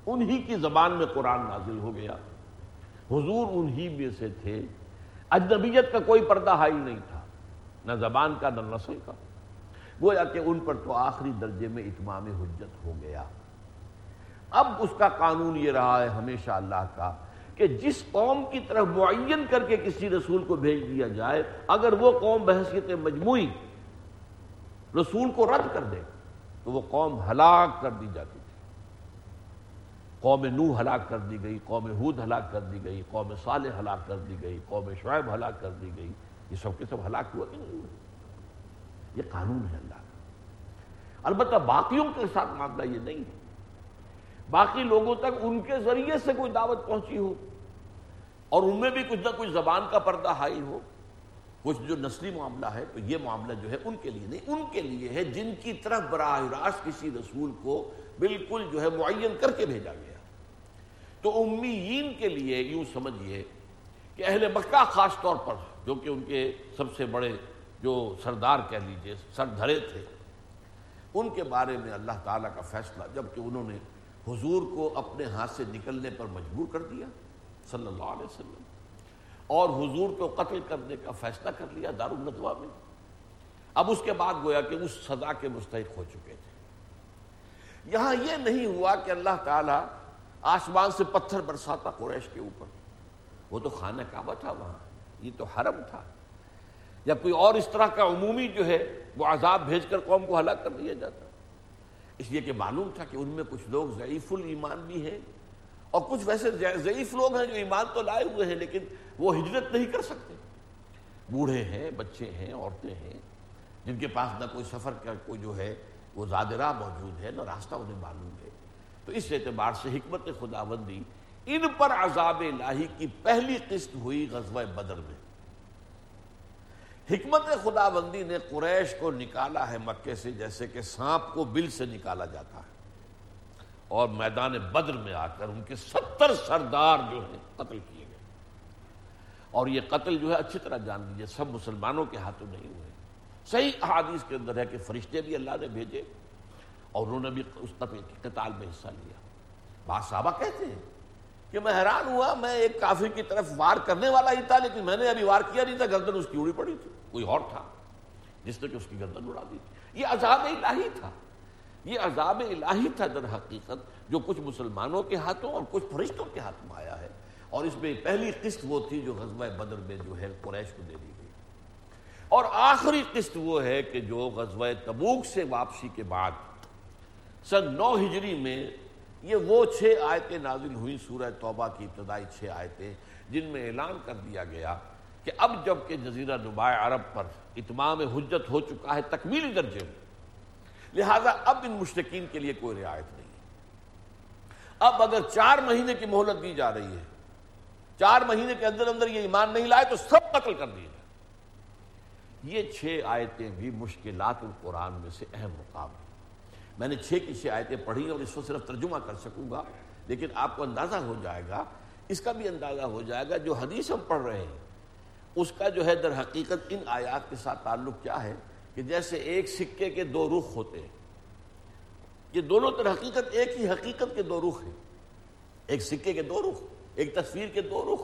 انہی کی زبان میں قرآن نازل ہو گیا۔ حضور انہی میں سے تھے۔ اجنبیت کا کوئی پردہ حائل نہیں تھا، نہ زبان کا نہ نسل کا۔ گویا کہ ان پر تو آخری درجے میں اتمام حجت ہو گیا۔ اب اس کا قانون یہ رہا ہے ہمیشہ اللہ کا کہ جس قوم کی طرف معین کر کے کسی رسول کو بھیج دیا جائے، اگر وہ قوم بحثیت مجموعی رسول کو رد کر دے تو وہ قوم ہلاک کر دی جاتی تھی۔ قوم نو ہلاک کر دی گئی، قوم حود ہلاک کر دی گئی، قوم صالح ہلاک کر دی گئی، قوم شعیب ہلاک کر دی گئی۔ یہ سب کے سب ہلاک ہوا کہ نہیں ہوا یہ قانون ہے اللہ۔ کا البتہ باقیوں کے ساتھ معاملہ یہ نہیں ہے۔ باقی لوگوں تک ان کے ذریعے سے کوئی دعوت پہنچی ہو اور ان میں بھی کچھ نہ کچھ زبان کا پردہ حائل ہو۔ کچھ جو نسلی معاملہ ہے، تو یہ معاملہ جو ہے ان کے لیے نہیں، ان کے لیے ہے جن کی طرف براہ راست کسی رسول کو بالکل جو ہے معین کر کے بھیجا گیا۔ تو امیین کے لیے یوں سمجھیے کہ اہل مکہ خاص طور پر، جو کہ ان کے سب سے بڑے جو سردار کہہ لیجیے، سر دھرے تھے، ان کے بارے میں اللہ تعالیٰ کا فیصلہ جبکہ انہوں نے حضور کو اپنے ہاتھ سے نکلنے پر مجبور کر دیا، صلی اللہ علیہ وسلم۔ اور حضور کو قتل کرنے کا فیصلہ کر لیا دار الدوا میں۔ اب اس کے بعد گویا کہ اس سزا کے مستحق ہو چکے تھے۔ یہاں یہ نہیں ہوا کہ اللہ تعالیٰ آسمان سے پتھر برساتا قریش کے اوپر۔ وہ تو خانہ کعبہ تھا وہاں۔ یہ تو حرم تھا۔ یا کوئی اور اس طرح کا عمومی جو ہے وہ عذاب بھیج کر قوم کو ہلاک کر دیا جاتا۔ اس لیے کہ معلوم تھا کہ ان میں کچھ لوگ ضعیف الایمان بھی ہیں۔ اور کچھ ویسے ضعیف لوگ ہیں جو ایمان تو لائے ہوئے ہیں، لیکن وہ ہجرت نہیں کر سکتے۔ بوڑھے ہیں، بچے ہیں، عورتیں ہیں، جن کے پاس نہ کوئی سفر کا کوئی جو ہے، وہ زادرہ موجود ہے، نہ راستہ انہیں معلوم ہے۔ تو اس اعتبار سے حکمت خداوندی ان پر عذاب الہی کی پہلی قسط ہوئی غزوہ بدر میں۔ حکمت خدا بندی نے قریش کو نکالا ہے مکے سے، جیسے کہ سانپ کو بل سے نکالا جاتا ہے۔ اور میدان بدر میں آ کر ان کے ستر سردار جو ہیں قتل کیے گئے۔ اور یہ قتل جو ہے اچھی طرح جان لیجیے سب مسلمانوں کے ہاتھوں نہیں ہوئے۔ صحیح احادیث کے اندر ہے کہ فرشتے بھی اللہ نے بھیجے اور انہوں نے بھی اس قتال میں حصہ لیا۔ بات صحابہ کہتے ہیں کہ میں حیران ہوا، میں ایک کافر کی طرف وار کرنے والا ہی تھا، لیکن میں نے ابھی وار کیا نہیں تھا، گردن اس کی اڑی پڑی تھی۔ کوئی اور تھا جس نے کہ اس کی گردن اڑا دی تھی۔ یہ عذاب الہی تھا۔ یہ عذاب الہی تھا در حقیقت، جو کچھ مسلمانوں کے ہاتھوں اور کچھ فرشتوں کے ہاتھ میں آیا ہے۔ اور اس میں پہلی قسط وہ تھی جو غزوہ بدر میں جو ہے قریش کو دے دی گئی۔ اور آخری قسط وہ ہے کہ جو غزوہ تبوک سے واپسی کے بعد سن نو ہجری میں یہ وہ چھ آیتیں نازل ہوئی سورہ توبہ کی ابتدائی چھ آیتیں، جن میں اعلان کر دیا گیا کہ اب جبکہ جزیرہ نمایاں عرب پر اتمام حجت ہو چکا ہے، تکمیلی درجے میں لہذا اب ان مشتقین کے لیے کوئی رعایت نہیں اب اگر چار مہینے کی مہلت دی جا رہی ہے، چار مہینے کے اندر اندر یہ ایمان نہیں لائے تو سب قتل کر دیے جائے یہ چھ آیتیں بھی مشکلات القرآن میں سے اہم مقام ہیں۔ میں نے چھ کی چھ آیتیں پڑھی اور اس کو صرف ترجمہ کر سکوں گا، لیکن آپ کو اندازہ ہو جائے گا، اس کا بھی اندازہ ہو جائے گا جو حدیث ہم پڑھ رہے ہیں۔ اس کا جو ہے در حقیقت ان آیات کے ساتھ تعلق کیا ہے؟ کہ جیسے ایک سکے کے دو رخ ہوتے ہیں، یہ دونوں در حقیقت، ایک ہی حقیقت کے دو رخ ہیں۔ ایک سکے کے دو رخ، ایک تصویر کے دو رخ۔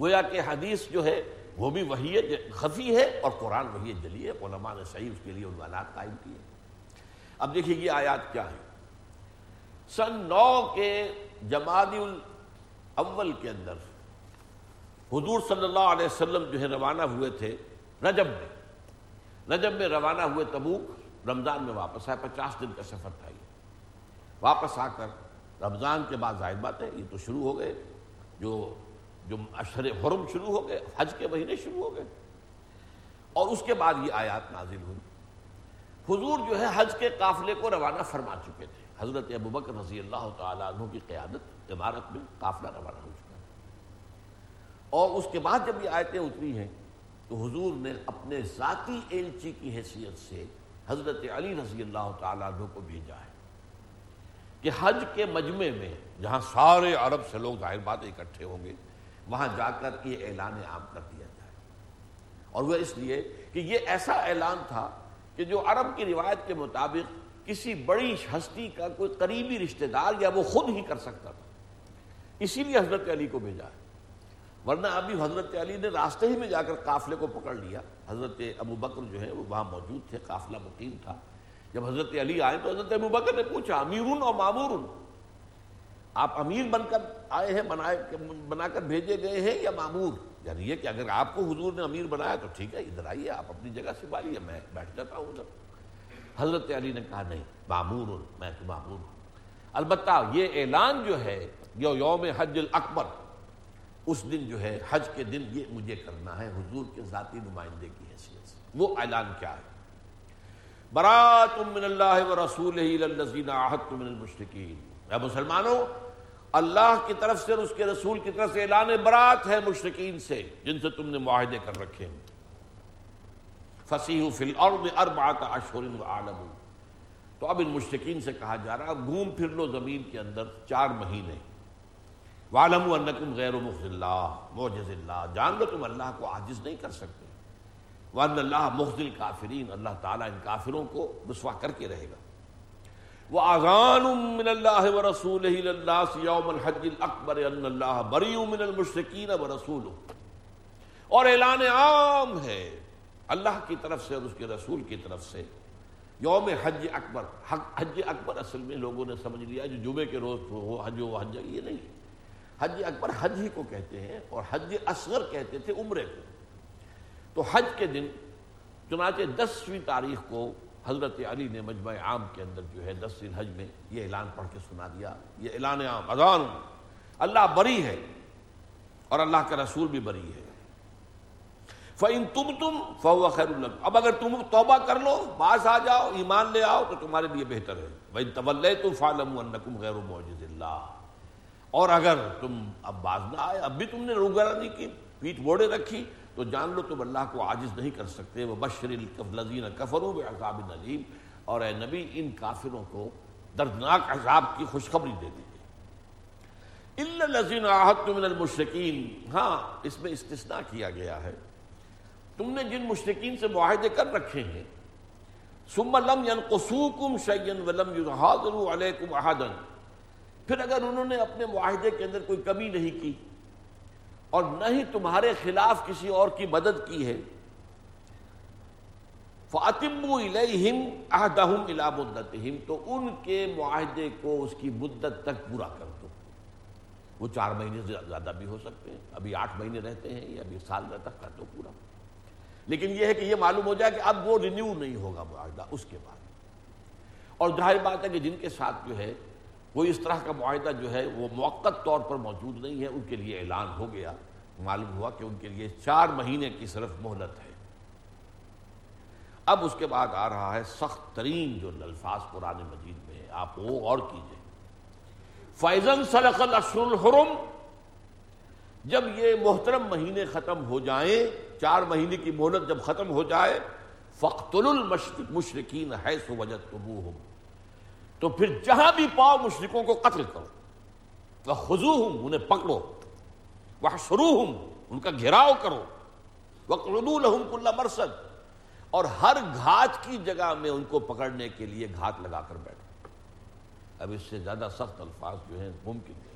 گویا کہ حدیث جو ہے، وہ بھی وہی خفی ہے اور قرآن وہی جلی ہے، علماء نے صحیح اس کے لیے عنوانات قائم کیے اب دیکھیے یہ آیات کیا ہے سن نو کے جمادی الاول کے اندر حضور صلی اللہ علیہ وسلم جو ہے روانہ ہوئے تھے رجب میں۔ رجب میں روانہ ہوئے تبوک رمضان میں واپس آئے، پچاس دن کا سفر تھا یہ۔ واپس آ کر رمضان کے بعد ظاہر بات ہے، یہ تو شروع ہو گئے۔ جو جو اشر حرم شروع ہو گئے، حج کے مہینے شروع ہو گئے۔ اور اس کے بعد یہ آیات نازل ہوئی۔ حضور جو ہے حج کے قافلے کو روانہ فرما چکے تھے۔ حضرت ابوبکر رضی اللہ تعالیٰ عنہ کی قیادت عمارت میں قافلہ روانہ ہو چکا۔ اور اس کے بعد جب یہ آیتیں اتری ہیں تو حضور نے اپنے ذاتی ایلچی کی حیثیت سے حضرت علی رضی اللہ تعالیٰ عنہ کو بھیجا ہے کہ حج کے مجمع میں جہاں سارے عرب سے لوگ ظاہر بات اکٹھے ہوں گے، وہاں جا کر یہ اعلان عام کر دیا جائے۔ اور وہ اس لیے کہ یہ ایسا اعلان تھا کہ جو عرب کی روایت کے مطابق کسی بڑی ہستی کا کوئی قریبی رشتہ دار یا وہ خود ہی کر سکتا تھا۔ اسی لیے حضرت علی کو بھیجا ہے۔ ورنہ ابھی حضرت علی نے راستے ہی میں جا کر قافلے کو پکڑ لیا۔ حضرت ابو بکر جو ہے وہ وہاں موجود تھے، قافلہ مقیم تھا۔ جب حضرت علی آئے تو حضرت ابو بکر نے پوچھا، امیرون اور معمور آپ امیر بن کر آئے ہیں بنا کر بھیجے گئے ہیں یا معمور یعنی یہ کہ اگر آپ کو حضور نے امیر بنایا تو ٹھیک ہے، ادھر آئیے، آپ اپنی جگہ سے بالیے میں بیٹھ جاتا ہوں ادھر۔ حضرت علی نے کہا، نہیں معمور میں تو معمور ہوں۔ البتہ یہ اعلان جو ہے یو یوم حج الاکبر اس دن جو ہے، حج کے دن یہ مجھے کرنا ہے، حضور کے ذاتی نمائندے کی حیثیت سے۔ وہ اعلان کیا ہے؟ برات من اللہ و رسول من المشرقین اے مسلمانوں، اللہ کی طرف سے اور اس کے رسول کی طرف سے اعلان برات ہے مشرقین سے، جن سے تم نے معاہدے کر رکھے ہیں۔ فصیح فی الارض اربعات اشہر و عالم تو اب ان مشرقین سے کہا جا رہا گھوم پھر لو زمین کے اندر چار مہینے۔ والم انکم غیر مخ اللہ معجز اللہ جان لو تم اللہ کو عاجز نہیں کر سکتے۔ وان اللہ مخزل کافرین اللہ تعالیٰ ان کافروں کو رسوا کر کے رہے گا۔ وہ آغان من اللہ و رسول یوم الحج الاکبر ان اللہ بری من المشرقین و رسول اور اعلان عام ہے اللہ کی طرف سے اور اس کے رسول کی طرف سے۔ یوم حج اکبر حج اکبر اصل میں لوگوں نے سمجھ لیا جو جمعے کے روز ہو، حج و حج یہ نہیں۔ حج اکبر حج ہی کو کہتے ہیں اور حج اصغر کہتے تھے عمرے کو۔ تو حج کے دن چنانچہ دسویں تاریخ کو حضرت علی نے مجمع عام کے اندر جو ہے دس دن حج میں یہ اعلان پڑھ کے سنا دیا۔ یہ اعلان عام، اذان۔ اللہ بری ہے اور اللہ کا رسول بھی بری ہے۔ فعن تم تم فو خیر اب اگر تم توبہ کر لو باس آ جاؤ، ایمان لے آؤ تو تمہارے لیے بہتر ہے۔ بھائی طول تو فالم غیر معجز اللہ اور اگر تم اب باز نہ آئے، اب بھی تم نے روگرانی کی پیٹ موڑے رکھی، تو جان لو تم اللہ کو عاجز نہیں کر سکتے وہ بشر الزین کفرو عذاب نظیم اور اے نبی، ان کافروں کو دردناک عذاب کی خوشخبری دے دیجیے الزین آحت من المشرقین ہاں اس میں استثناء کیا گیا ہے۔ تم نے جن مشرقین سے معاہدے کر رکھے ہیں، ثم لم ينقصوكم شيئا ولم يظاهروا عليكم احدا پھر اگر انہوں نے اپنے معاہدے کے اندر کوئی کمی نہیں کی اور نہ ہی تمہارے خلاف کسی اور کی مدد کی ہے، فَأَتِمُّوا إِلَيْهِمْ أَحْدَهُمْ إِلَى مُدَّتِهِمْ، تو ان کے معاہدے کو اس کی مدت تک پورا کر دو۔ وہ چار مہینے سے زیادہ بھی ہو سکتے ہیں، ابھی آٹھ مہینے رہتے ہیں یا ابھی سال تک کر دو پورا۔ لیکن یہ ہے کہ یہ معلوم ہو جائے کہ اب وہ رینیو نہیں ہوگا معاہدہ اس کے بعد۔ اور ظاہر بات ہے کہ جن کے ساتھ جو ہے کوئی اس طرح کا معاہدہ جو ہے وہ موقع طور پر موجود نہیں ہے، ان کے لیے اعلان ہو گیا۔ معلوم ہوا کہ ان کے لیے چار مہینے کی صرف مہلت ہے۔ اب اس کے بعد آ رہا ہے سخت ترین جو الفاظ قرآن مجید میں ہے آپ وہ اور کیجیے۔ فیضن سلقل الحرم، جب یہ محترم مہینے ختم ہو جائیں، چار مہینے کی مہلت جب ختم ہو جائے فخت المشرقین ہے سو وجہ تو پھر جہاں بھی پاؤ مشرقوں کو قتل کرو۔ وہ خزو ہوں انہیں پکڑو۔ وہ شروع ہوں ان کا گھیراؤ کرو۔ وہ لہم مرسد اور ہر گھات کی جگہ میں ان کو پکڑنے کے لیے گھات لگا کر بیٹھو۔ اب اس سے زیادہ سخت الفاظ جو ہیں ممکن نہیں۔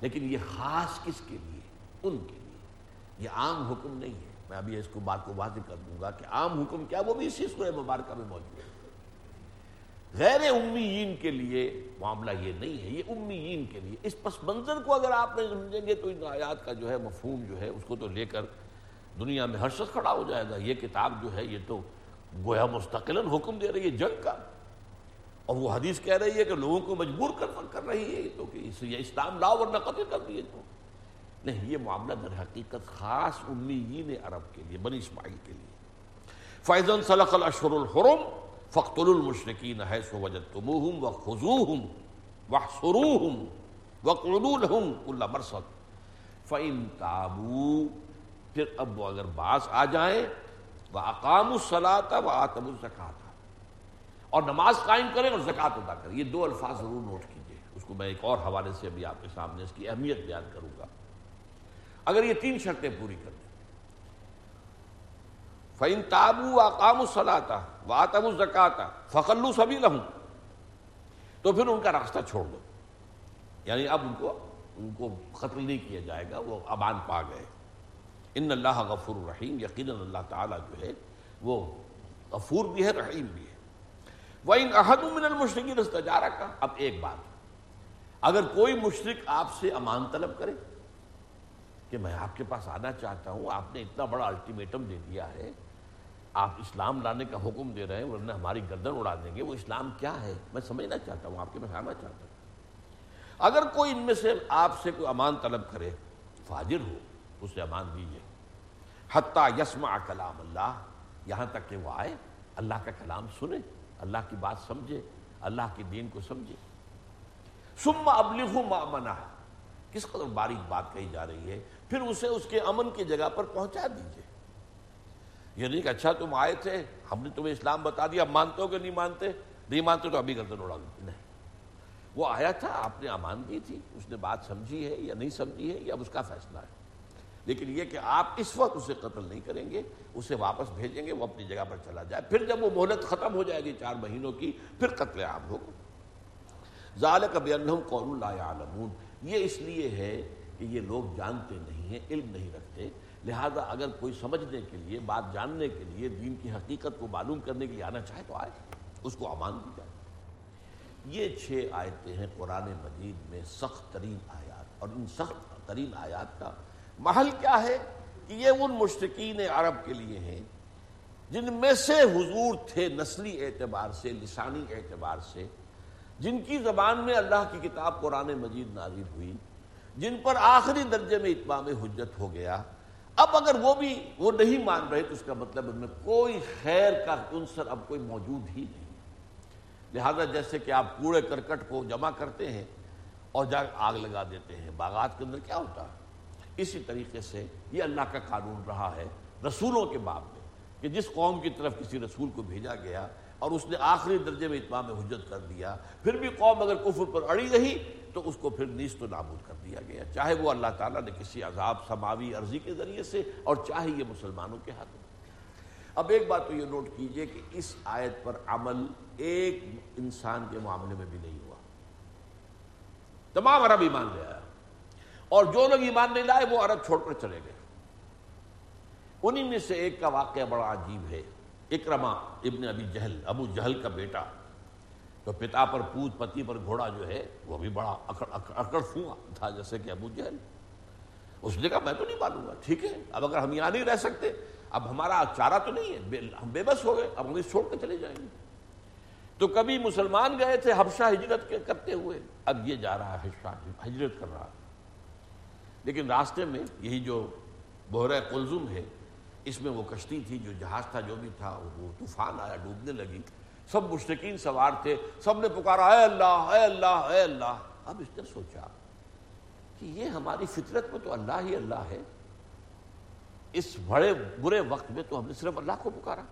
لیکن یہ خاص کس کے لیے؟ ان کے لیے۔ یہ عام حکم نہیں ہے۔ میں ابھی اس کو بات کو واضح کر دوں گا کہ عام حکم کیا، وہ بھی اسی سورہ مبارکہ میں موجود ہے۔ غیر امیین کے لیے معاملہ یہ نہیں ہے، یہ امیین کے لیے۔ اس پس منظر کو اگر آپ نہیں سمجھیں گے تو ان آیات کا جو ہے مفہوم جو ہے، اس کو تو لے کر دنیا میں ہر شخص کھڑا ہو جائے گا۔ یہ کتاب جو ہے، یہ تو گویا مستقل حکم دے رہی ہے جنگ کا۔ اور وہ حدیث کہہ رہی ہے کہ لوگوں کو مجبور کر کر رہی ہے، تو کہ یہ اسلام لاؤ ورنہ قتل کر دیے تو۔ نہیں، یہ معاملہ در حقیقت خاص امیین عرب کے لیے، بنی اسماعیل کے لیے۔ فیضن صلق الاشر الحرم فخت المشرقین ہے سو وجد تمہم و خزوہم و سروہم و قلولہم کل مرسد فَإِن تَابُوا، پھر اب وہ اگر باس آ جائیں وہ اقام الصلاۃ و آتم الزکات اور نماز قائم کریں اور زکوٰۃ ادا کریں. یہ دو الفاظ ضرور نوٹ کیجیے اس کو میں ایک اور حوالے سے ابھی آپ کے سامنے اس کی اہمیت بیان کروں گا. اگر یہ تین شرطیں پوری کر دیں فعن تابو اقام الصلاطا و الزکاتا فخلو سبھی لہوں تو پھر ان کا راستہ چھوڑ دو۔ یعنی اب ان کو ان کو قتل نہیں کیا جائے گا، وہ ابان پا گئے۔ ان اللہ غفور الرحیم یقیناً اللہ تعالیٰ جو ہے، وہ غفور بھی ہے، رحیم بھی ہے۔ وہ ان احد من المشرقین استجارہ کا اب ایک بات، اگر کوئی مشرق آپ سے امان طلب کرے کہ میں آپ کے پاس آنا چاہتا ہوں، آپ نے اتنا بڑا الٹیمیٹم دے دیا ہے آپ اسلام لانے کا حکم دے رہے ہیں، ورنہ ہماری گردن اڑا دیں گے۔ وہ اسلام کیا ہے؟ میں سمجھنا چاہتا ہوں، آپ کے پاس آنا چاہتا ہوں۔ اگر کوئی ان میں سے آپ سے کوئی امان طلب کرے، فاجر ہو، اسے امان دیجیے حتیٰ یسما کلام اللہ، یہاں تک کہ وہ آئے، اللہ کا کلام سنے، اللہ کی بات سمجھے، اللہ کے دین کو سمجھے۔ سم ابلغ ما منا کس قدر باریک بات کہی جا رہی ہے؟ پھر اسے اس کے امن کی جگہ پر پہنچا دیجیے۔ یہ نہیں کہ اچھا تم آئے تھے، ہم نے تمہیں اسلام بتا دیا مانتے ہو کہ نہیں مانتے؟ نہیں مانتے تو ابھی گردن اڑا دیتے نہیں۔ وہ آیا تھا، آپ نے امان دی تھی، اس نے بات سمجھی ہے یا نہیں سمجھی ہے، یا اس کا فیصلہ ہے۔ لیکن یہ کہ آپ اس وقت اسے قتل نہیں کریں گے، اسے واپس بھیجیں گے، وہ اپنی جگہ پر چلا جائے۔ پھر جب وہ مہلت ختم ہو جائے گی چار مہینوں کی، پھر قتل عام ہوگا۔ ظال کبھی قول اللہ عالمون یہ اس لیے ہے کہ یہ لوگ جانتے نہیں ہیں، علم نہیں رکھتے۔ لہذا اگر کوئی سمجھنے کے لیے، بات جاننے کے لیے، دین کی حقیقت کو معلوم کرنے کے لیے آنا چاہے تو آئے، اس کو امان دی جائے۔ یہ چھ آیتیں ہیں قرآن مجید میں سخت ترین آیات، اور ان سخت ترین آیات کا محل کیا ہے کہ یہ ان مشرقین عرب کے لیے ہیں، جن میں سے حضور تھے نسلی اعتبار سے، لسانی اعتبار سے، جن کی زبان میں اللہ کی کتاب قرآن مجید نازل ہوئی، جن پر آخری درجے میں اتمام حجت ہو گیا۔ اب اگر وہ بھی وہ نہیں مان رہے تو اس کا مطلب ان میں کوئی خیر کا عنصر اب کوئی موجود ہی نہیں لہذا جیسے کہ آپ کوڑے کرکٹ کو جمع کرتے ہیں اور جا آگ لگا دیتے ہیں، باغات کے اندر کیا ہوتا ہے؟ اسی طریقے سے یہ اللہ کا قانون رہا ہے رسولوں کے باب میں کہ جس قوم کی طرف کسی رسول کو بھیجا گیا اور اس نے آخری درجے میں اتمام حجت کر دیا۔ پھر بھی قوم اگر کفر پر اڑی رہی تو اس کو پھر نیست و نابود کر دیا گیا۔ چاہے وہ اللہ تعالیٰ نے کسی عذاب، سماوی عرضی کے ذریعے سے اور چاہے یہ مسلمانوں کے ہاتھ میں۔ اب ایک بات تو یہ نوٹ کیجیے کہ اس آیت پر عمل ایک انسان کے معاملے میں بھی نہیں ہوا۔ تمام عرب ایمان لے آیا اور جو لوگ ایمان نہیں لائے وہ عرب چھوڑ کر چلے گئے۔ انہی میں سے ایک کا واقعہ بڑا عجیب ہے۔ اکرما ابن ابی جہل، ابو جہل کا بیٹا۔ تو پتا پر، پوت پتی پر گھوڑا جو ہے، وہ بھی بڑا اکڑ اکڑ فوں تھا، جیسے کہ ابو جہل۔ اس نے کہا، میں تو نہیں مانوں گا۔ ٹھیک ہے، اب اگر ہم یہاں نہیں رہ سکتے، اب ہمارا چارہ تو نہیں ہے ہم بے بس ہو گئے، اب ہم اس چھوڑ کے چلے جائیں گے۔ تو کبھی مسلمان گئے تھے حبشہ ہجرت کے کرتے ہوئے، اب یہ جا رہا ہے جی، ہجرت کر رہا لیکن راستے میں یہی جو بحر کلزم ہے اس میں وہ کشتی تھی جو جہاز تھا، جو بھی تھا، وہ طوفان آیا، ڈوبنے لگی۔ سب مشتقین سوار تھے، سب نے پکارا، اے اللہ اے اللہ اے اللہ۔ اب اس نے سوچا کہ یہ ہماری فطرت میں تو اللہ ہی اللہ ہے۔ اس بڑے برے وقت میں تو ہم نے صرف اللہ کو پکارا۔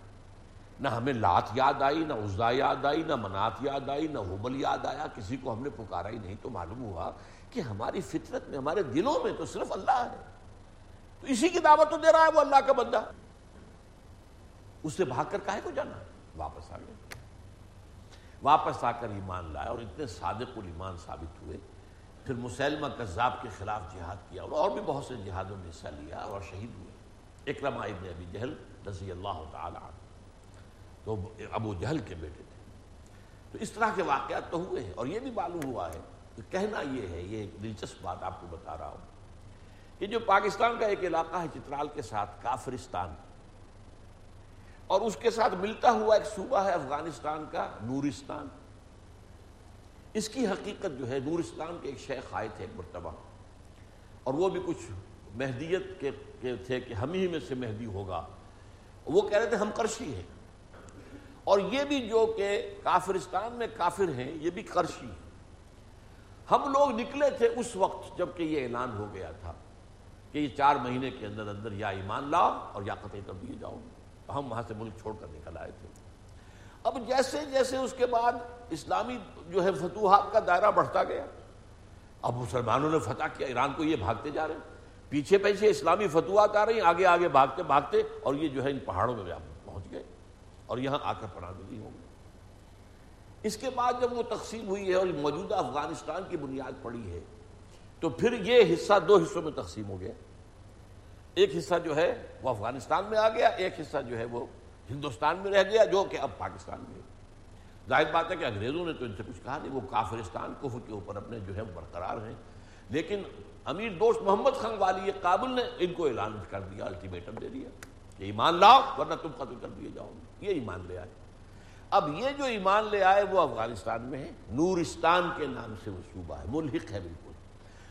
نہ ہمیں لات یاد آئی، نہ عزا یاد آئی، نہ منات یاد آئی، نہ حبل یاد آیا، کسی کو ہم نے پکارا ہی نہیں۔ تو معلوم ہوا کہ ہماری فطرت میں، ہمارے دلوں میں تو صرف اللہ ہے۔ تو اسی کی دعوت تو دے رہا ہے وہ اللہ کا بندہ۔ اس سے بھاگ کر کہے کو جانا؟ واپس آ گیا واپس آ کر ایمان لائے اور اتنے صادق ایمان ثابت ہوئے۔ پھر مسلمہ کذاب کے خلاف جہاد کیا اور بھی بہت سے جہادوں میں حصہ لیا اور شہید ہوئے۔ اکرما ابن ابی جہل رضی اللہ تعالی عنہ۔ تو ابو جہل کے بیٹے تھے۔ تو اس طرح کے واقعات تو ہوئے ہیں اور یہ بھی معلوم ہوا ہے کہ کہنا یہ ہے، یہ ایک دلچسپ بات آپ کو بتا رہا ہوں۔ کہ جو پاکستان کا ایک علاقہ ہے چترال کے ساتھ، کافرستان۔ اور اس کے ساتھ ملتا ہوا ایک صوبہ ہے افغانستان کا، نورستان۔ اس کی حقیقت جو ہے، نورستان کے ایک شیخ آئے تھے، ایک مرتبہ۔ اور وہ بھی کچھ مہدیت کے تھے کہ ہم ہی میں سے مہدی ہوگا۔ وہ کہہ رہے تھے، ہم کرشی ہیں۔ اور یہ بھی جو کہ کافرستان میں کافر ہیں، یہ بھی کرشی ہیں۔ ہم لوگ نکلے تھے اس وقت جبکہ یہ اعلان ہو گیا تھا۔ کہ یہ چار مہینے کے اندر اندر یا ایمان لاؤ اور یا قطع کر دیے جاؤ۔ ہم وہاں سے ملک چھوڑ کر نکل آئے تھے۔ اب جیسے جیسے اس کے بعد اسلامی جو ہے فتوحات کا دائرہ بڑھتا گیا۔ اب مسلمانوں نے فتح کیا، ایران کو یہ بھاگتے جا رہے ہیں۔ پیچھے پیچھے اسلامی فتوحات آ رہی ہیں، آگے آگے بھاگتے بھاگتے اور یہ جو ہے ان پہاڑوں میں پہنچ گئے اور یہاں آ کر پناہ ملی ہوں گے اس کے بعد جب وہ تقسیم ہوئی ہے اور موجودہ افغانستان کی بنیاد پڑی ہے تو پھر یہ حصہ دو حصوں میں تقسیم ہو گیا۔ ایک حصہ جو ہے وہ افغانستان میں آ گیا، ایک حصہ جو ہے وہ ہندوستان میں رہ گیا، جو کہ اب پاکستان میں۔ ظاہر بات ہے کہ انگریزوں نے تو ان سے کچھ کہا نہیں، وہ کافرستان، کفر کے اوپر اپنے جو ہے برقرار ہیں۔ لیکن امیر دوست محمد خان والی کابل نے ان کو اعلان کر دیا الٹیمیٹم دے دیا کہ ایمان لاؤ، ورنہ تم قتل کر دیے جاؤ گے۔ یہ ایمان لے آئے۔ اب یہ جو ایمان لے آئے وہ افغانستان میں ہے نورستان کے نام سے وہ صوبہ ہے، ملحق ہے بالکل۔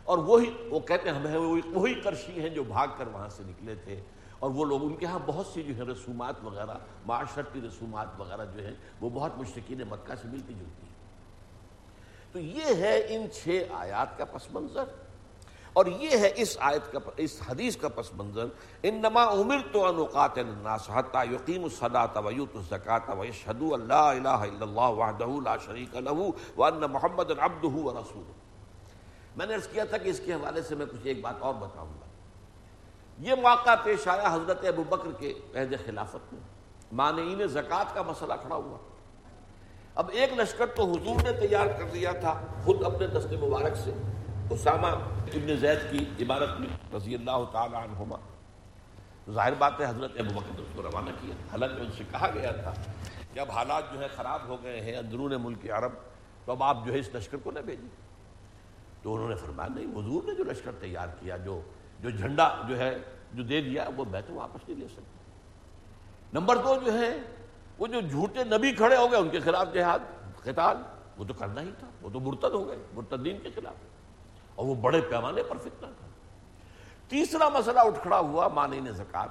اور وہی وہ کہتے ہیں ہمیں وہی کرشی ہیں جو بھاگ کر وہاں سے نکلے تھے۔ اور وہ لوگ، ان کے ہاں بہت سی جو ہے رسومات وغیرہ معاشرتی رسومات وغیرہ جو ہیں، وہ بہت مشرقین مکہ سے ملتی جلتی ہیں۔ تو یہ ہے ان چھ آیات کا پس منظر۔ اور یہ ہے اس آیت کا اس حدیث کا پس منظر۔ ان نما عمر تو انوقات حتى یقین الصلاة ویوت الزکاة ویشهدوا اللہ الہ الا اللہ وحدہ لا شریک له وان محمد عبدہ ورسولہ میں نے عرض کیا تھا کہ اس کے حوالے سے میں کچھ ایک بات اور بتاؤں گا۔ یہ موقع پیش آیا حضرت ابو بکر کے عہد خلافت میں۔ مانعین زکوٰۃ کا مسئلہ کھڑا ہوا۔ اب ایک لشکر تو حضور نے تیار کر دیا تھا خود اپنے دست مبارک سے۔ اسامہ ابن زید کی عبارت میں رضی اللہ تعالی عنہما۔ ظاہر بات ہے حضرت ابو بکر نے اس کو روانہ کیا۔ حالانکہ ان سے کہا گیا تھا کہ اب حالات جو ہے خراب ہو گئے ہیں اندرون ملک عرب، تو اب آپ جو ہے اس لشکر کو نہ بھیجیں۔ تو انہوں نے فرمایا، نہیں، حضور نے جو لشکر تیار کیا، جو جو جھنڈا جو ہے، جو دے دیا، وہ میں تو واپس نہیں لے سکتا۔ نمبر دو جو ہے، وہ جو جھوٹے نبی کھڑے ہو گئے، ان کے خلاف جہاد، قتال، وہ تو کرنا ہی تھا۔ وہ تو مرتد ہو گئے، مرتدین کے خلاف۔ اور وہ بڑے پیمانے پر فتنہ تھا۔ تیسرا مسئلہ اٹھ کھڑا ہوا مانی نے زکات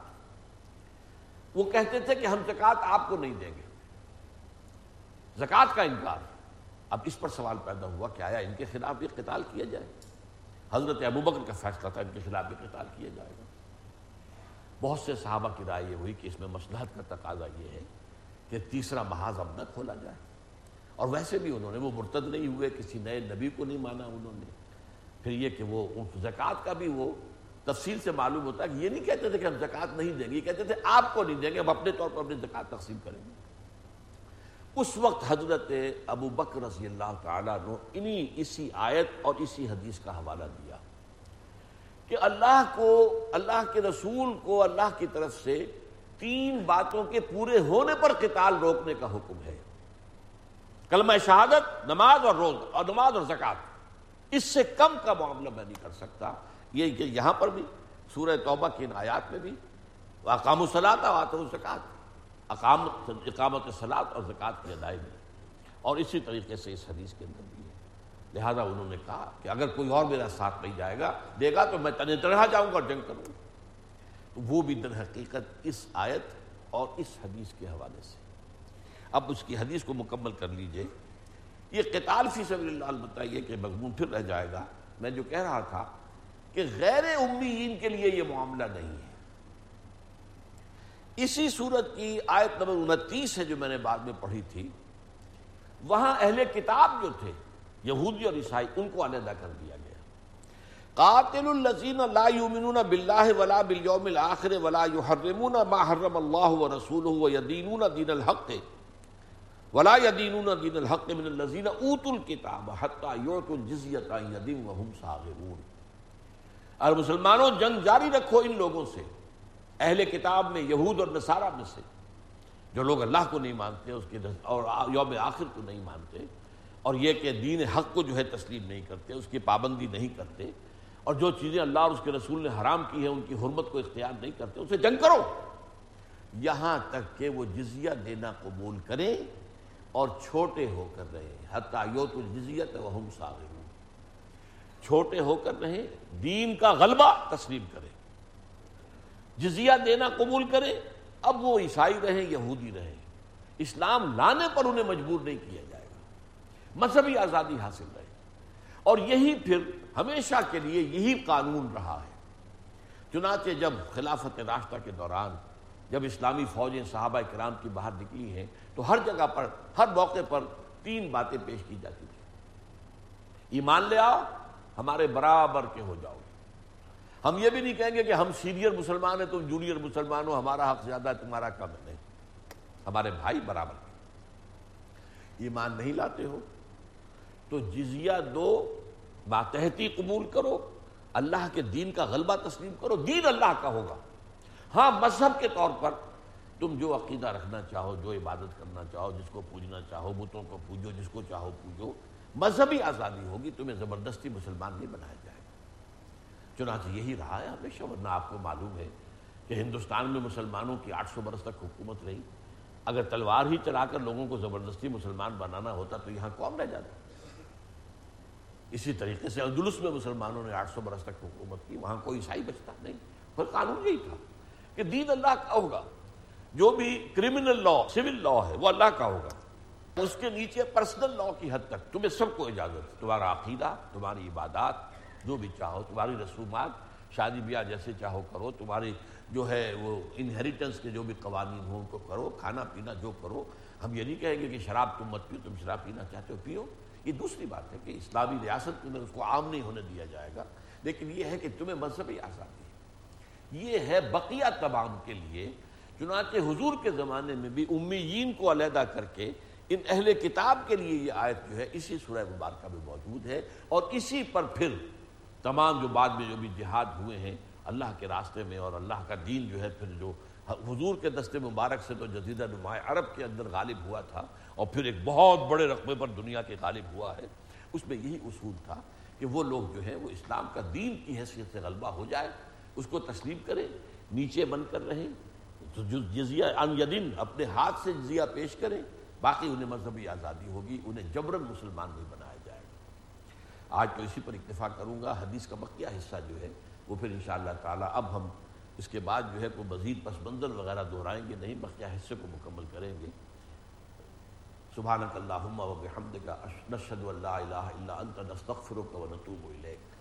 وہ کہتے تھے کہ ہم زکات آپ کو نہیں دیں گے۔ زکات کا انکار۔ اب اس پر سوال پیدا ہوا کہ آیا ان کے خلاف بھی قتال کیا جائے؟ حضرت ابو بکر کا فیصلہ تھا ان کے خلاف بھی قتال کیا جائے گا۔ بہت سے صحابہ کی رائے یہ ہوئی کہ اس میں مسلحت کا تقاضا یہ ہے کہ تیسرا محاذ اب نہ کھولا جائے۔ اور ویسے بھی انہوں نے، وہ مرتد نہیں ہوئے، کسی نئے نبی کو نہیں مانا انہوں نے۔ پھر یہ کہ وہ زکوٰۃ کا بھی وہ تفصیل سے معلوم ہوتا ہے کہ یہ نہیں کہتے تھے کہ ہم زکوٰۃ نہیں دیں گے، یہ کہتے تھے آپ کو نہیں دیں گے، ہم اپنے طور پر اپنی زکوٰۃ تقسیم کریں گے۔ اس وقت حضرت ابو بکر رضی اللہ تعالیٰ نے انہی اسی آیت اور اسی حدیث کا حوالہ دیا کہ اللہ کو، اللہ کے رسول کو، اللہ کی طرف سے تین باتوں کے پورے ہونے پر قتال روکنے کا حکم ہے۔ کلمہ شہادت، نماز اور روز، اور نماز اور زکوٰۃ۔ اس سے کم کا معاملہ میں نہیں کر سکتا۔ یہ یہاں پر بھی، سورہ توبہ کی ان آیات میں بھی۔ اقام و صلاح آت و زکوٰۃ اقام اقامت سلاد اور زکوٰۃ کی ادائیگی اور اسی طریقے سے اس حدیث کے اندر بھی ہے۔ لہذا انہوں نے کہا کہ اگر کوئی اور میرا ساتھ نہیں جائے گا، دے گا تو میں تنہ طرح جاؤں گا اور جنگ کروں گا۔ تو وہ بھی در حقیقت اس آیت اور اس حدیث کے حوالے سے۔ اب اس کی حدیث کو مکمل کر لیجیے۔ یہ قتال فی سبیل اللہ بتائیے کہ مضمون پھر رہ جائے گا۔ میں جو کہہ رہا تھا کہ غیر امیین کے لیے یہ معاملہ نہیں ہے۔ اسی صورت کی آیت نمبر انتیس ہے جو میں نے بعد میں پڑھی تھی، وہاں اہل کتاب جو تھے، یہودی اور عیسائی، ان کو علیحدہ کر دیا گیا۔ قاتل الزین لا یؤمنون باللہ ولا بالیوم الاخر ولا یحرمون ما حرم اللہ ورسولہ ویدینون دین الحق۔ ولا یدینون دین الحق من الذین اوتوا الکتاب حتی یعطوا الجزیۃ عن ید وهم صاغرون۔ اور مسلمانوں، جنگ جاری رکھو ان لوگوں سے۔ اہل کتاب میں یہود اور نصارہ میں سے، جو لوگ اللہ کو نہیں مانتے، اس کے اور یوم آخر کو نہیں مانتے، اور یہ کہ دین حق کو جو ہے تسلیم نہیں کرتے، اس کی پابندی نہیں کرتے، اور جو چیزیں اللہ اور اس کے رسول نے حرام کی ہیں، ان کی حرمت کو اختیار نہیں کرتے، اسے جنگ کرو۔ یہاں تک کہ وہ جزیہ دینا قبول کریں اور چھوٹے ہو کر رہے حتیٰ یوت الجزیت وہم صاغرون۔ چھوٹے ہو کر رہیں، دین کا غلبہ تسلیم کریں۔ جزیہ دینا قبول کریں اب وہ عیسائی رہیں، یہودی رہیں۔ اسلام لانے پر انہیں مجبور نہیں کیا جائے گا۔ مذہبی آزادی حاصل رہے۔ اور یہی پھر ہمیشہ کے لیے یہی قانون رہا ہے۔ چنانچہ جب خلافت راستہ کے دوران جب اسلامی فوجیں صحابہ کرام کی باہر نکلی ہیں، تو ہر جگہ پر، ہر موقع پر تین باتیں پیش کی جاتی تھی ایمان لے آؤ، ہمارے برابر کے ہو جاؤ۔ ہم یہ بھی نہیں کہیں گے کہ ہم سینئر مسلمان ہیں، تم جونیئر مسلمان ہو، ہمارا حق زیادہ ہے، تمہارا کم ہے۔ نہیں، ہمارے بھائی برابر ایمان نہیں لاتے ہو تو جزیہ دو، ماتحتی قبول کرو، اللہ کے دین کا غلبہ تسلیم کرو، دین اللہ کا ہوگا۔ ہاں مذہب کے طور پر تم جو عقیدہ رکھنا چاہو، جو عبادت کرنا چاہو، جس کو پوجنا چاہو، بتوں کو پوجو، جس کو چاہو پوجو، مذہبی آزادی ہوگی، تمہیں زبردستی مسلمان نہیں بنایا جائے۔ چنانچہ یہی رہا ہے ہمیشہ ورنہ آپ کو معلوم ہے کہ ہندوستان میں مسلمانوں کی آٹھ سو برس تک حکومت رہی۔ اگر تلوار ہی چلا کر لوگوں کو زبردستی مسلمان بنانا ہوتا تو یہاں کون رہ جاتا؟ اسی طریقے سے اندلس میں مسلمانوں نے آٹھ سو برس تک حکومت کی، وہاں کوئی عیسائی بچتا نہیں۔ پر قانون یہی تھا کہ دین اللہ کا ہوگا۔ جو بھی کرمنل لا سول لا ہے، وہ اللہ کا ہوگا۔ اس کے نیچے پرسنل لا کی حد تک تمہیں سب کو اجازت، تمہارا عقیدہ، تمہاری عبادات جو بھی چاہو، تمہاری رسومات، شادی بیاہ جیسے چاہو کرو، تمہاری جو ہے وہ انہیریٹنس کے جو بھی قوانین ہوں، ان کو کرو، کھانا پینا جو کرو۔ ہم یہ نہیں کہیں گے کہ شراب تم مت پیو، تم شراب پینا چاہتے ہو، پیو۔ یہ دوسری بات ہے کہ اسلامی ریاست میں اس کو عام نہیں ہونے دیا جائے گا، لیکن یہ ہے کہ تمہیں مذہبی آزادی ہے۔ یہ ہے بقیہ تمام کے لیے۔ چنانچہ حضور کے زمانے میں بھی امیین کو علیحدہ کر کے ان اہل کتاب کے لیے یہ آیت جو ہے اسی سورہ مبارکہ میں موجود ہے، اور اسی پر پھر تمام جو بعد میں جو بھی جہاد ہوئے ہیں اللہ کے راستے میں اور اللہ کا دین جو ہے پھر جو حضور کے دستے مبارک سے تو جزیدہ نمایاں عرب کے اندر غالب ہوا تھا اور پھر ایک بہت بڑے رقبے پر دنیا کے غالب ہوا ہے اس میں یہی اصول تھا کہ وہ لوگ جو ہیں وہ اسلام کا دین کی حیثیت سے غلبہ ہو جائے، اس کو تسلیم کریں، نیچے بن کر رہیں، جزیہ ان یدن اپنے ہاتھ سے جزیہ پیش کریں، باقی انہیں مذہبی آزادی ہوگی، انہیں جبرن مسلمان نہیں بنایا جائے گا آج تو اسی پر اتفاق کروں گا، حدیث کا بقیہ حصہ جو ہے، وہ پھر انشاءاللہ تعالی اب ہم اس کے بعد جو ہے کوئی مزید پس منظر وغیرہ دہرائیں گے، نہیں، بقیہ حصے کو مکمل کریں گے۔ سبحانک اللہم و بحمدک، نشہد اللہ اللہ الہ الا انت، نستغفرک و نتوب الیک۔